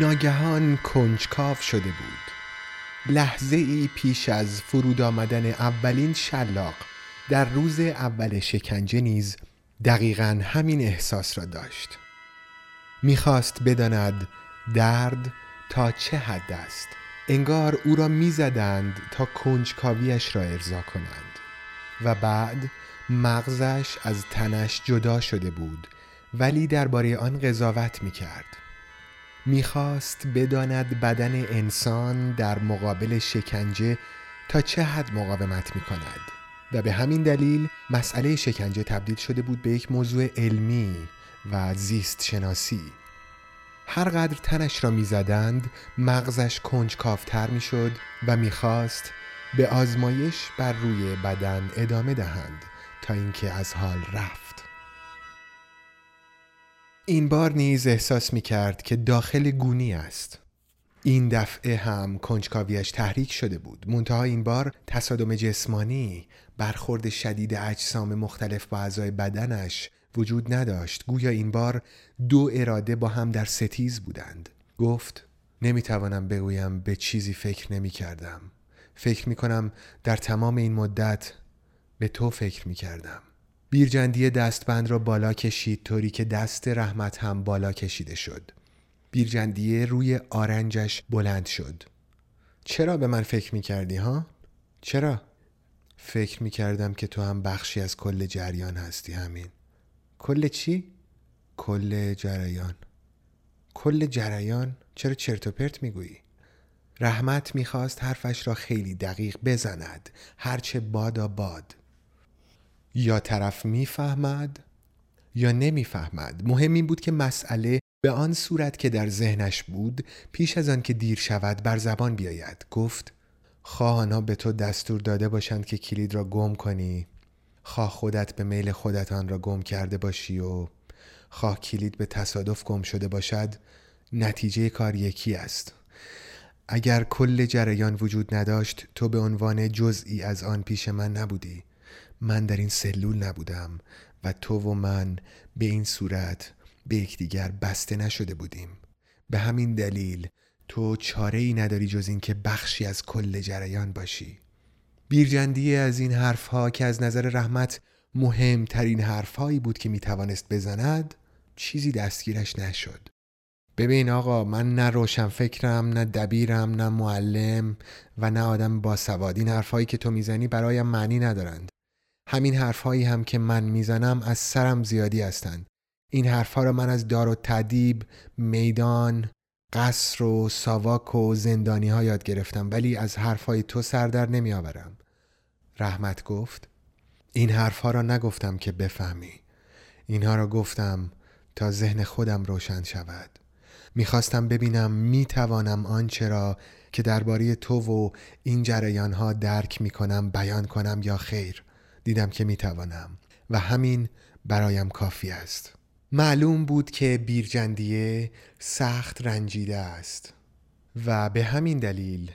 ناگهان کنجکاو شده بود. لحظه ای پیش از فرود آمدن اولین شلاق در روز اول شکنجه نیز دقیقا همین احساس را داشت. می‌خواست بداند درد تا چه حد است. انگار او را می‌زدند تا کنجکاویش را ارضا کنند. و بعد مغزش از تنش جدا شده بود ولی درباره آن قضاوت می‌کرد. می‌خواست بداند بدن انسان در مقابل شکنجه تا چه حد مقاومت می‌کند. و به همین دلیل مسئله شکنجه تبدیل شده بود به یک موضوع علمی و زیست شناسی هر قدر تنش را می‌زدند مغزش کنجکافتر می‌شد و می‌خواست به آزمایش بر روی بدن ادامه دهند تا اینکه از حال رفت. این بار نیز احساس می کرد که داخل گونی است. این دفعه هم کنجکاویش تحریک شده بود. منتها این بار تصادم جسمانی برخورد شدید اجسام مختلف با اعضای بدنش وجود نداشت. گویا این بار دو اراده با هم در ستیز بودند. گفت نمی‌توانم بگویم به چیزی فکر نمی کردم فکر می کنم در تمام این مدت به تو فکر می کردم بیرجندی دستبند را بالا کشید طوری که دست رحمت هم بالا کشیده شد بیرجندیه روی آرنجش بلند شد چرا به من فکر می کردی ها؟ چرا؟ فکر می کردم که تو هم بخشی از کل جریان هستی همین کل چی؟ کل جریان کل جریان چرا چرت و پرت می‌گویی؟ رحمت می‌خواست حرفش را خیلی دقیق بزند هرچه بادا باد یا طرف می‌فهمد یا نمی‌فهمد. مهم این بود که مسئله به آن صورت که در ذهنش بود پیش از آن که دیر شود بر زبان بیاید. گفت خواه آنها به تو دستور داده باشند که کلید را گم کنی. خواه خودت به میل خودت آن را گم کرده باشی و خواه کلید به تصادف گم شده باشد نتیجه کار یکی است. اگر کل جریان وجود نداشت تو به عنوان جزئی از آن پیش من نبودی. من در این سلول نبودم و تو و من به این صورت به یکدیگر بسته نشده بودیم. به همین دلیل تو چاره ای نداری جز اینکه بخشی از کل جریان باشی. بیرجندی از این حرفها که از نظر رحمت مهمترین حرفهایی بود که می‌توانست بزند چیزی دستگیرش نشد. ببین آقا من نه روشن فکرم نه دبیرم نه معلم و نه آدم باسواد این حرفهایی که تو می‌زنی برایم معنی ندارند. همین حرفهایی هم که من می‌زنم از سرم زیادی هستند. این حرفها را من از دار و تدیب میدان قصر و ساواک و زندانی ها یاد گرفتم ولی از حرفهای تو سردر نمی آورم رحمت گفت این حرفها را نگفتم که بفهمی. اینها را گفتم تا ذهن خودم روشن شود. می‌خواستم ببینم می‌توانم آنچه را که درباره تو و این جریان ها درک می‌کنم بیان کنم یا خیر. دیدم که می‌توانم و همین برایم کافی است. معلوم بود که بیرجندیه سخت رنجیده است و به همین دلیل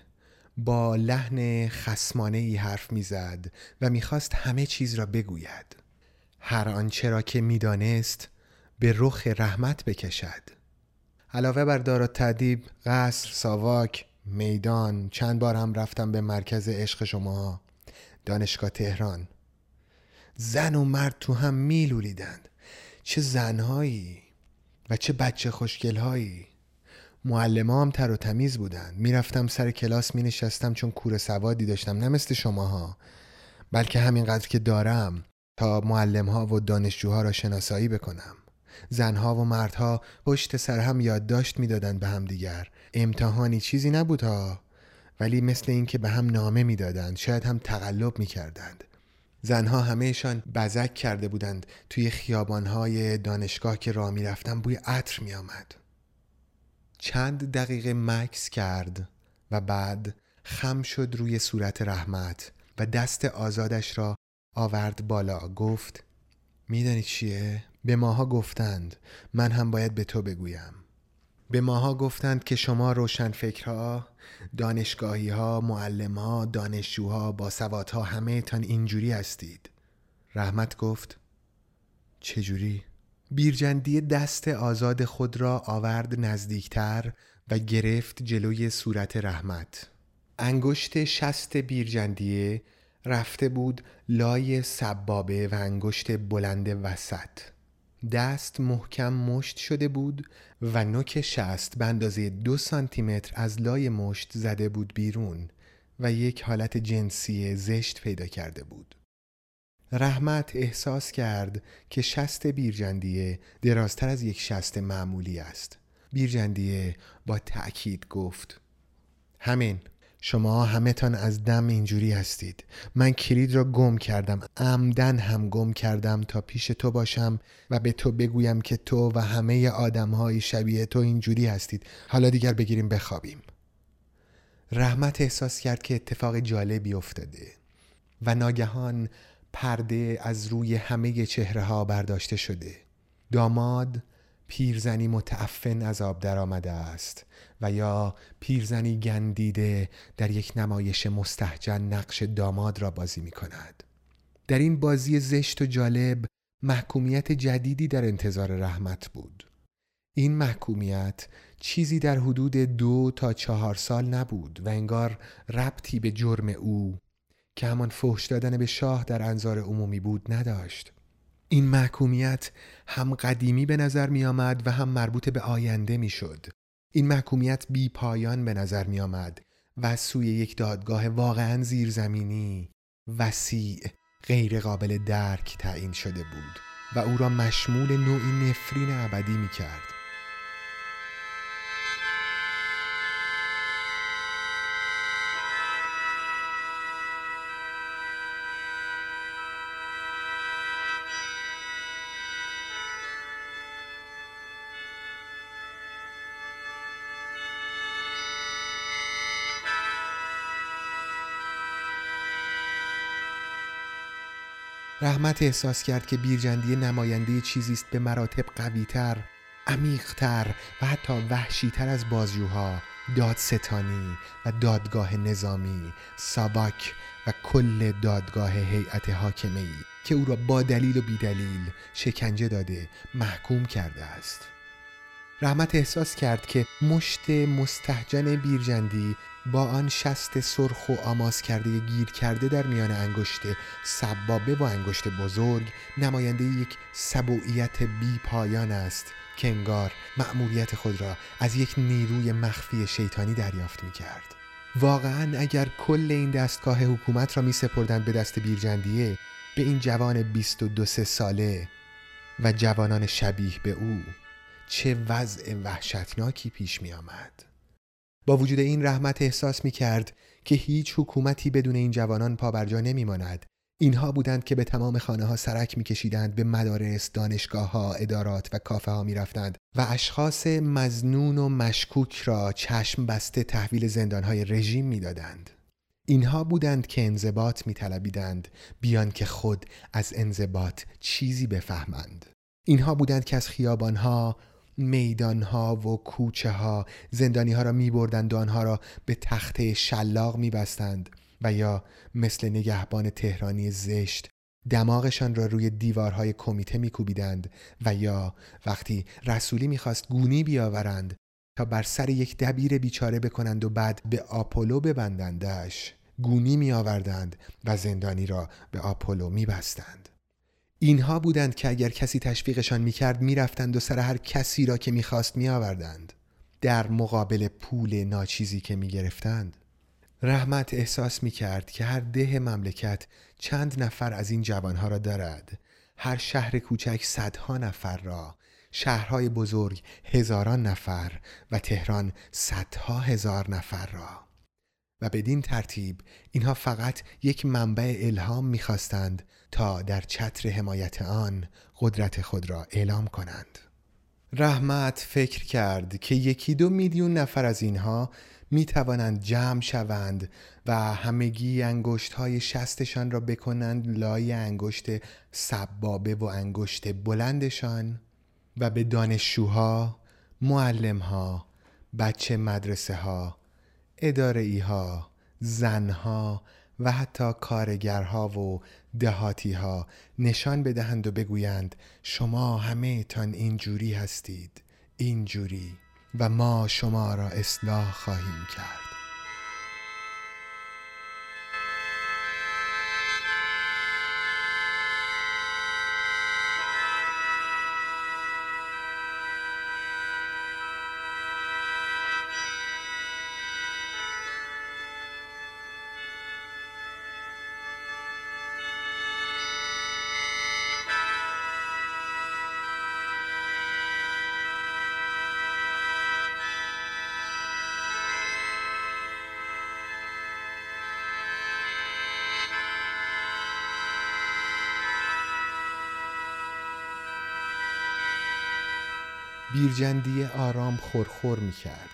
با لحن خسمانه ای حرف می‌زد و می‌خواست همه چیز را بگوید. هر آنچه را که می‌دانست به رخ رحمت بکشد. علاوه بر دار تعدیب قصر ساواک میدان چند بار هم رفتم به مرکز عشق شما دانشگاه تهران. زن و مرد تو هم میلولیدند. چه زنهایی و چه بچه خوشگلهایی. معلم هم تر و تمیز بودن می‌رفتم سر کلاس می نشستم چون کور سوادی داشتم نه مثل شماها. بلکه همینقدر که دارم تا معلمها و دانشجوها را شناسایی بکنم. زنها و مردها پشت سر هم یادداشت می‌دادند به هم دیگر. امتحانی چیزی نبود ها ولی مثل اینکه به هم نامه می‌دادند شاید هم تقلب می‌کردند. زنها همهشان بزک کرده بودند. توی خیابانهای دانشگاه که راه می‌رفتم بوی عطر میآمد. چند دقیقه مکس کرد و بعد خم شد روی صورت رحمت و دست آزادش را آورد بالا. گفت میدانی چیه؟ به ماها گفتند من هم باید به تو بگویم. به ماها گفتند که شما روشنفکرها دانشگاهی ها معلم ها دانشجوها باسوادها همه تان اینجوری هستید. رحمت گفت چجوری؟ بیرجندی دست آزاد خود را آورد نزدیکتر و گرفت جلوی صورت رحمت. انگشت شست بیرجندیه رفته بود لای سبابه و انگشت بلند وسط. دست محکم مشت شده بود و نوک شست به اندازه دو سانتیمتر از لای مشت زده بود بیرون و یک حالت جنسی زشت پیدا کرده بود. رحمت احساس کرد که شست بیرجندیه درازتر از یک شست معمولی است. بیرجندیه با تأکید گفت همین شما همه تان از دم اینجوری هستید. من کلید را گم کردم. عمدن هم گم کردم تا پیش تو باشم و به تو بگویم که تو و همه آدم های شبیه تو اینجوری هستید. حالا دیگر بگیریم بخوابیم. رحمت احساس کرد که اتفاق جالبی افتاده و ناگهان پرده از روی همه چهره ها برداشته شده. داماد پیرزنی متعفن از آب در آمده است و یا پیرزنی گندیده در یک نمایش مستحجن نقش داماد را بازی می کند. در این بازی زشت و جالب محکومیت جدیدی در انتظار رحمت بود. این محکومیت چیزی در حدود دو تا چهار سال نبود و انگار ربطی به جرم او که همان فحش دادن به شاه در انظار عمومی بود نداشت. این محکومیت هم قدیمی به نظر می آمد و هم مربوط به آینده می شد. این محکومیت بی پایان به نظر می آمد و سوی یک دادگاه واقعا زیرزمینی وسیع غیر قابل درک تعیین شده بود و او را مشمول نوعی نفرین ابدی می کرد. رحمت احساس کرد که بیرجندی نماینده چیزی است به مراتب قویتر عمیقتر و حتی وحشیتر از بازجوها دادستانی و دادگاه نظامی ساباک و کل دادگاه هیئت حاکمه ای که او را با دلیل و بیدلیل شکنجه داده محکوم کرده است. رحمت احساس کرد که مشت مستحجن بیرجندی با آن شست سرخ و آماس کرده گیر کرده در میان انگشت سبابه و انگشت بزرگ نماینده یک سبوعیت بی پایان است که انگار مأموریت خود را از یک نیروی مخفی شیطانی دریافت می کرد. واقعا اگر کل این دستگاه حکومت را می سپردند به دست بیرجندیه به این جوان 22 ساله و جوانان شبیه به او چه وضع وحشتناکی پیش می آمد. با وجود این رحمت احساس می کرد که هیچ حکومتی بدون این جوانان پابرجا نمی ماند. اینها بودند که به تمام خانه ها سرک می کشیدند به مدارس، دانشگاه ها، ادارات و کافه ها می رفتند و اشخاص مزنون و مشکوک را چشم بسته تحویل زندان های رژیم می دادند. اینها بودند که انضباط می طلبیدند بیان که خود از انضباط چیزی بفهمند. اینها بودند که از خیابانها، میدانها و کوچه ها زندانی ها را می بردند و آنها را به تخته شلاق می بستند و یا مثل نگهبان تهرانی زشت دماغشان را روی دیوارهای کمیته میکوبیدند و یا وقتی رسولی می‌خواست گونی بیاورند تا بر سر یک دبیر بیچاره بکنند و بعد به آپولو ببندندش گونی می آوردند و زندانی را به آپولو می بستند. اینها بودند که اگر کسی تشویقشان می‌کرد می‌رفتند و سر هر کسی را که می‌خواست میآوردند. در مقابل پول ناچیزی که می‌گرفتند. رحمت احساس می کرد که هر ده مملکت چند نفر از این جوانها را دارد. هر شهر کوچک صدها نفر را. شهرهای بزرگ هزاران نفر و تهران صدها هزار نفر را. و بدین ترتیب اینها فقط یک منبع الهام می‌خواستند تا در چتر حمایت آن قدرت خود را اعلام کنند. رحمت فکر کرد که یکی دو میلیون نفر از اینها می توانند جمع شوند و همگی انگشت های شستشان را بکنند لای انگشت سبابه و انگشت بلندشان و به دانشجوها، معلمها، بچه مدرسه ها، اداره ای ها، زنها و حتی کارگرها و دهاتی ها نشان بدهند و بگویند شما همه تان اینجوری هستید اینجوری و ما شما را اصلاح خواهیم کرد. بیرجندی آرام خورخور می کرد.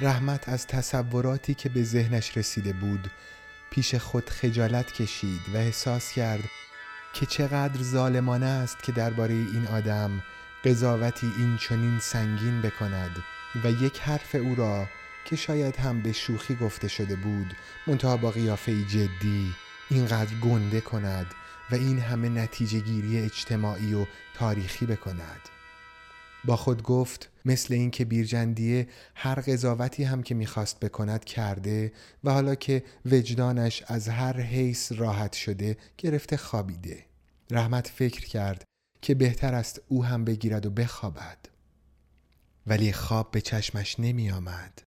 رحمت از تصوراتی که به ذهنش رسیده بود پیش خود خجالت کشید و احساس کرد که چقدر ظالمانه است که درباره این آدم قضاوتی این چنین سنگین بکند و یک حرف او را که شاید هم به شوخی گفته شده بود منتها با قیافه جدی اینقدر گنده کند و این همه نتیجه گیری اجتماعی و تاریخی بکند با خود گفت مثل اینکه بیرجندیه هر قضاوتی هم که می‌خواست بکند کرده و حالا که وجدانش از هر حیث راحت شده گرفته خوابیده. رحمت فکر کرد که بهتر است او هم بگیرد و بخوابد. ولی خواب به چشمش نمی آمد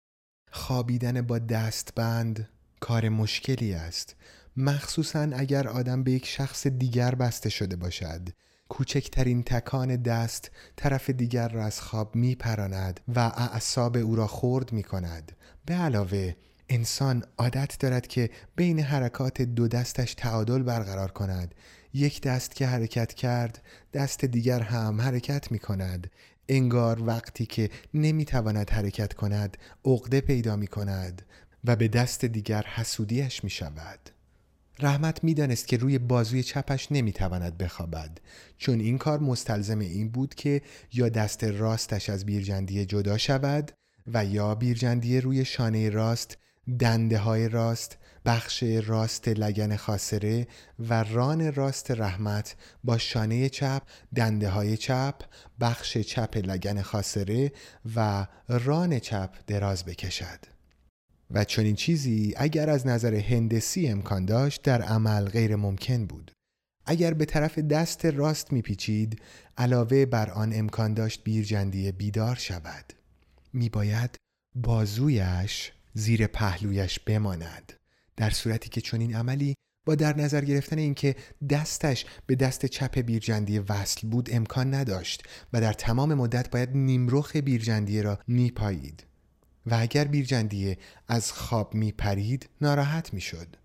خوابیدن با دستبند کار مشکلی است. مخصوصا اگر آدم به یک شخص دیگر بسته شده باشد. کوچکترین تکان دست طرف دیگر را از خواب می پراند و اعصاب او را خورد می کند به علاوه انسان عادت دارد که بین حرکات دو دستش تعادل برقرار کند. یک دست که حرکت کرد دست دیگر هم حرکت می کند انگار وقتی که نمی تواند حرکت کند عقده پیدا می کند و به دست دیگر حسودیش می شود رحمت می‌دانست که روی بازوی چپش نمی‌تواند بخوابد. چون این کار مستلزم این بود که یا دست راستش از بیرجندی جدا شود و یا بیرجندی روی شانه راست دنده های راست بخش راست لگن خاصره و ران راست رحمت با شانه چپ دنده های چپ بخش چپ لگن خاصره و ران چپ دراز بکشد. و چنین چیزی اگر از نظر هندسی امکان داشت در عمل غیر ممکن بود. اگر به طرف دست راست میپیچید علاوه بر آن امکان داشت بیرجندی بیدار شود. میباید بازویش زیر پهلویش بماند. در صورتی که چنین عملی با در نظر گرفتن اینکه دستش به دست چپ بیرجندی وصل بود امکان نداشت و در تمام مدت باید نیمرخ بیرجندی را میپایید. و اگر بیرجندیه از خواب می پرید ناراحت می شد.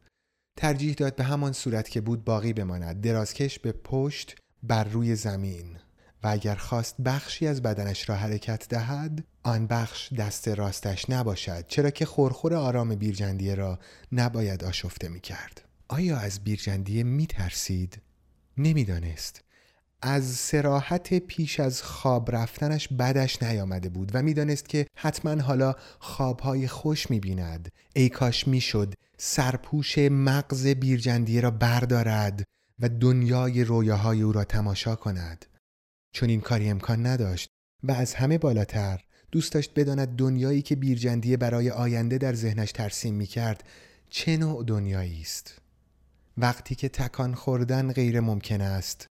ترجیح داد به همان صورت که بود باقی بماند درازکش به پشت بر روی زمین و اگر خواست بخشی از بدنش را حرکت دهد آن بخش دست راستش نباشد چرا که خورخور آرام بیرجندیه را نباید آشفته می کرد. آیا از بیرجندیه می ترسید؟ نمی‌دانست. از سراحت پیش از خواب رفتنش بدش نیامده بود و می‌دانست که حتما حالا خوابهای خوش می‌بیند. ای کاش می‌شد سرپوش مغز بیرجندیه را بردارد و دنیای رویاهای او را تماشا کند. چون این کاری امکان نداشت و از همه بالاتر دوست داشت بداند دنیایی که بیرجندیه برای آینده در ذهنش ترسیم می‌کرد چه نوع دنیایی است؟ وقتی که تکان خوردن غیر ممکن است.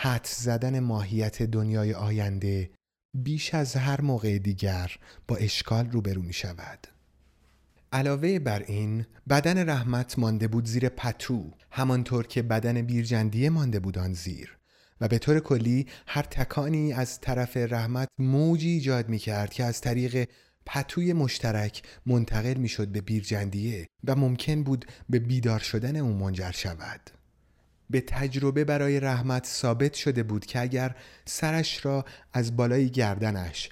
حد زدن ماهیت دنیای آینده بیش از هر موقع دیگر با اشکال روبرو می شود. علاوه بر این بدن رحمت مانده بود زیر پتو همانطور که بدن بیرجندیه مانده بود آن زیر و به طور کلی هر تکانی از طرف رحمت موجی ایجاد می کرد که از طریق پتوی مشترک منتقل می شد به بیرجندیه و ممکن بود به بیدار شدن او منجر شود به تجربه برای رحمت ثابت شده بود که اگر سرش را از بالای گردنش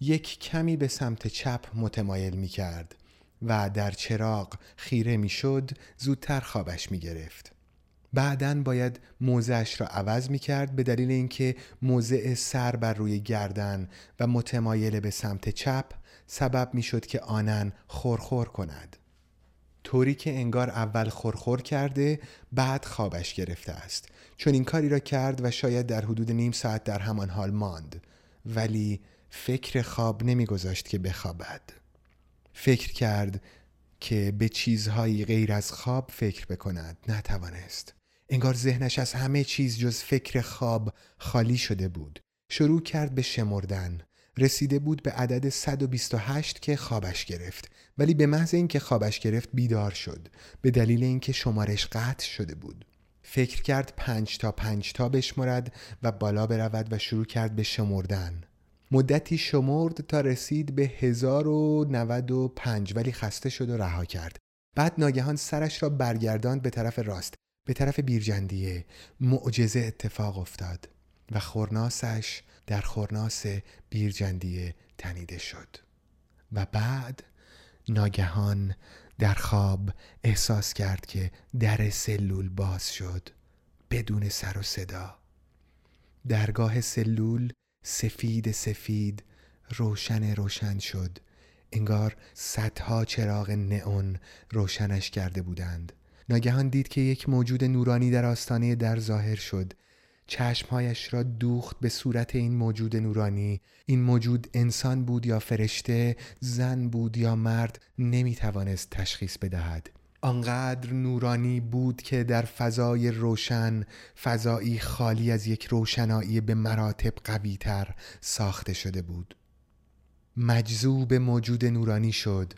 یک کمی به سمت چپ متمایل می کرد و در چراغ خیره می شد زودتر خوابش می گرفت. بعدا باید موضعش را عوض می کرد به دلیل اینکه موضع سر بر روی گردن و متمایل به سمت چپ سبب می شد که آنن خورخور کند. طوری که انگار اول خورخور کرده بعد خوابش گرفته است. چون این کاری را کرد و شاید در حدود نیم ساعت در همان حال ماند. ولی فکر خواب نمیگذاشت که بخوابد. فکر کرد که به چیزهایی غیر از خواب فکر بکند. نتوانست. انگار ذهنش از همه چیز جز فکر خواب خالی شده بود. شروع کرد به شمردن. رسیده بود به عدد 128 که خوابش گرفت. ولی به محض اینکه خوابش گرفت بیدار شد. به دلیل اینکه شمارش قطع شده بود. فکر کرد پنج تا پنج تا بشمرد و بالا برود و شروع کرد به شمردن. مدتی شمرد تا رسید به 1095 ولی خسته شد و رها کرد. بعد ناگهان سرش را برگرداند به طرف راست به طرف بیرجندیه. معجزه اتفاق افتاد و خورناسش در خورناس بیرجندیه تنیده شد. و بعد ناگهان در خواب احساس کرد که در سلول باز شد بدون سر و صدا. درگاه سلول سفید سفید روشن روشن شد. انگار صدها چراغ نئون روشنش کرده بودند. ناگهان دید که یک موجود نورانی در آستانه در ظاهر شد. چشمهایش را دوخت به صورت این موجود نورانی. این موجود انسان بود یا فرشته زن بود یا مرد نمی توانست تشخیص بدهد. آنقدر نورانی بود که در فضای روشن فضایی خالی از یک روشنایی به مراتب قویتر ساخته شده بود. مجذوب موجود نورانی شد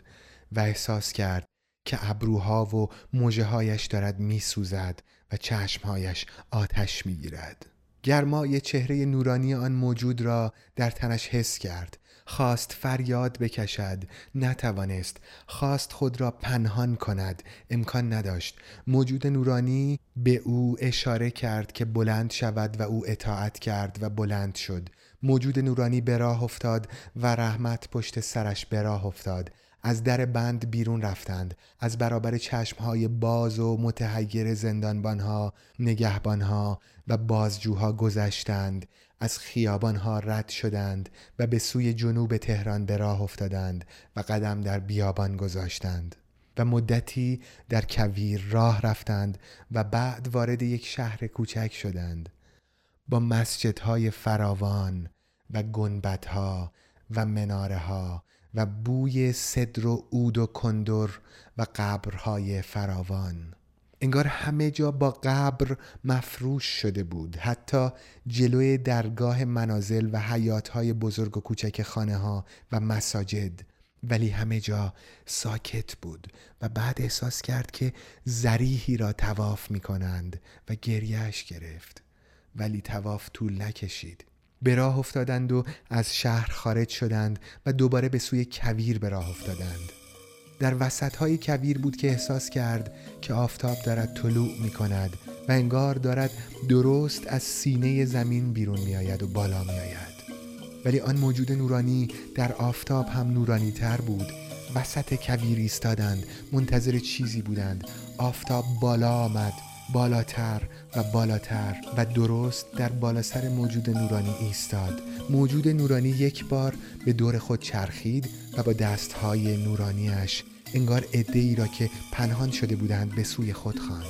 و احساس کرد که ابروها و موجه هایش دارد می سوزد و چشمهایش آتش می گیرد. گرمای چهره نورانی آن موجود را در تنش حس کرد. خواست فریاد بکشد. نتوانست. خواست خود را پنهان کند. امکان نداشت. موجود نورانی به او اشاره کرد که بلند شود و او اطاعت کرد و بلند شد. موجود نورانی به راه افتاد و رحمت پشت سرش به راه افتاد. از در بند بیرون رفتند از برابر چشمهای باز و متحیر زندانبانها نگهبانها و بازجوها گذشتند از خیابانها رد شدند و به سوی جنوب تهران به راه افتادند و قدم در بیابان گذاشتند و مدتی در کویر راه رفتند و بعد وارد یک شهر کوچک شدند. با مسجدهای فراوان و گنبدها و مناره ها و بوی صدر و عود و کندر و قبرهای فراوان. انگار همه جا با قبر مفروش شده بود. حتی جلوی درگاه منازل و حیاتهای بزرگ و کوچک خانه ها و مساجد. ولی همه جا ساکت بود و بعد احساس کرد که زریحی را تواف می کنند و گریهش گرفت. ولی تواف طول نکشید. به راه افتادند و از شهر خارج شدند و دوباره به سوی کویر به راه افتادند. در وسط های کویر بود که احساس کرد که آفتاب دارد طلوع می کند و انگار دارد درست از سینه زمین بیرون می آید و بالا می آید ولی آن موجود نورانی در آفتاب هم نورانی تر بود. وسط کویر ایستادند منتظر چیزی بودند. آفتاب بالا آمد. بالاتر و بالاتر و درست در بالا سر موجود نورانی ایستاد. موجود نورانی یک بار به دور خود چرخید و با دستهای نورانیش انگار عده ای را که پنهان شده بودند به سوی خود خواند.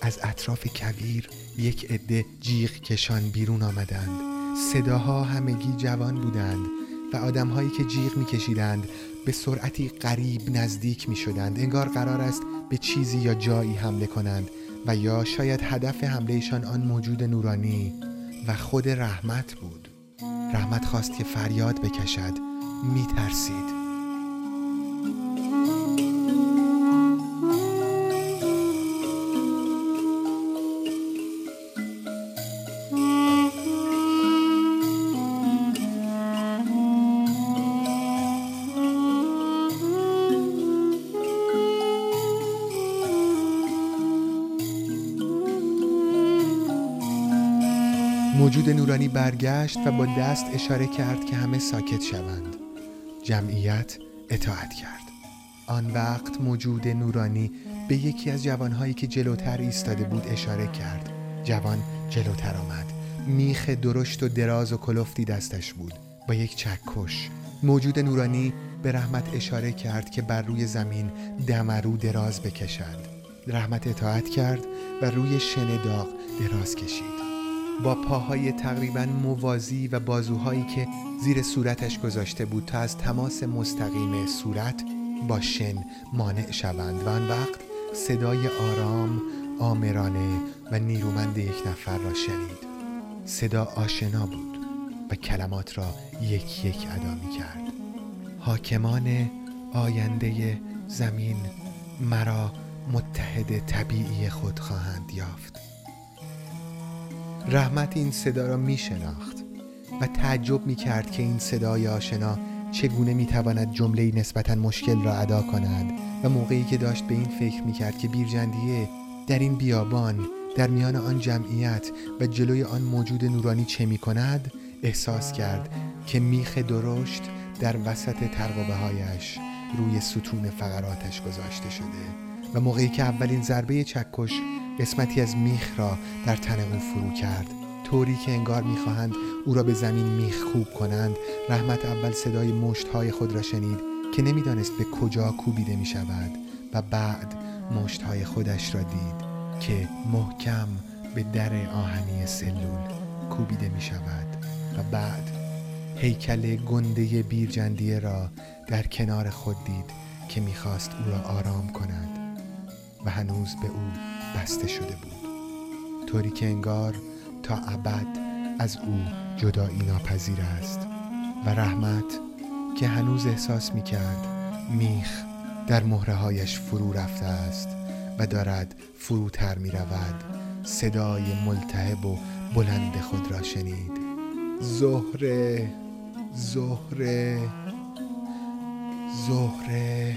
از اطراف کویر یک عده جیغ کشان بیرون آمدند. صداها همگی جوان بودند و آدمهایی که جیغ میکشیدند به سرعتی قریب نزدیک می شدند انگار قرار است به چیزی یا جایی حمله کنند. و یا شاید هدف حملهشان آن موجود نورانی و خود رحمت بود. رحمت خواست که فریاد بکشد می ترسید نورانی برگشت و با دست اشاره کرد که همه ساکت شوند. جمعیت اطاعت کرد. آن وقت موجود نورانی به یکی از جوانهایی که جلوتر ایستاده بود اشاره کرد. جوان جلوتر آمد. میخ درشت و دراز و کلفتی دستش بود. با یک چکش. موجود نورانی به رحمت اشاره کرد که بر روی زمین دمرو دراز بکشند رحمت اطاعت کرد و روی شن داغ دراز کشید. با پاهای تقریبا موازی و بازوهایی که زیر صورتش گذاشته بود تا از تماس مستقیم صورت با شن مانع شوند. و آن وقت صدای آرام آمرانه و نیرومند یک نفر را شنید. صدا آشنا بود و کلمات را یک یک ادا می کرد. حاکمان آینده زمین مرا متحد طبیعی خود خواهند یافت. رحمت این صدا را می شناخت و تعجب می کرد که این صدای آشنا چگونه می تواند جمله نسبتا مشکل را ادا کند و موقعی که داشت به این فکر می کرد که بیرجندیه در این بیابان در میان آن جمعیت و جلوی آن موجود نورانی چه می کند احساس کرد که میخ درشت در وسط ترقبه هایش روی ستون فقراتش گذاشته شده و موقعی که اولین ضربه چکش قسمتی از میخ را در تن او فرو کرد. طوری که انگار می‌خواهند او را به زمین میخ خوب کنند رحمت اول صدای مشتهای خود را شنید که نمی‌دانست به کجا کوبیده می شود و بعد مشتهای خودش را دید که محکم به در آهنی سلول کوبیده می شود و بعد هیکل گنده بیرجندیه را در کنار خود دید که می‌خواست او را آرام کند و هنوز به او بسته شده بود. طوری که انگار تا ابد از او جدایی ناپذیر است و رحمت که هنوز احساس می کرد میخ در مهره هایش فرو رفته است و دارد فروتر می رود صدای ملتهب و بلند خود را شنید. زهره زهره زهره.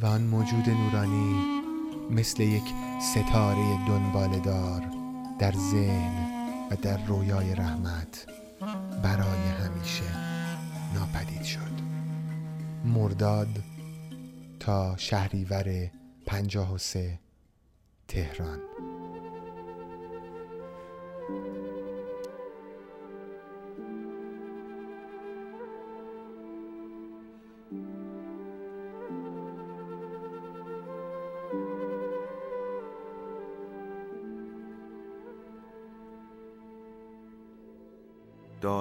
و آن موجود نورانی مثل یک ستاره دنبالدار در ذهن و در رویای رحمت برای همیشه ناپدید شد. مرداد تا شهریور پنجاه و سه تهران.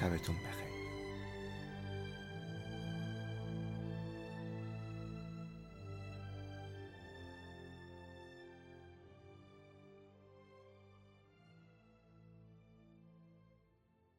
شبتون بخیر.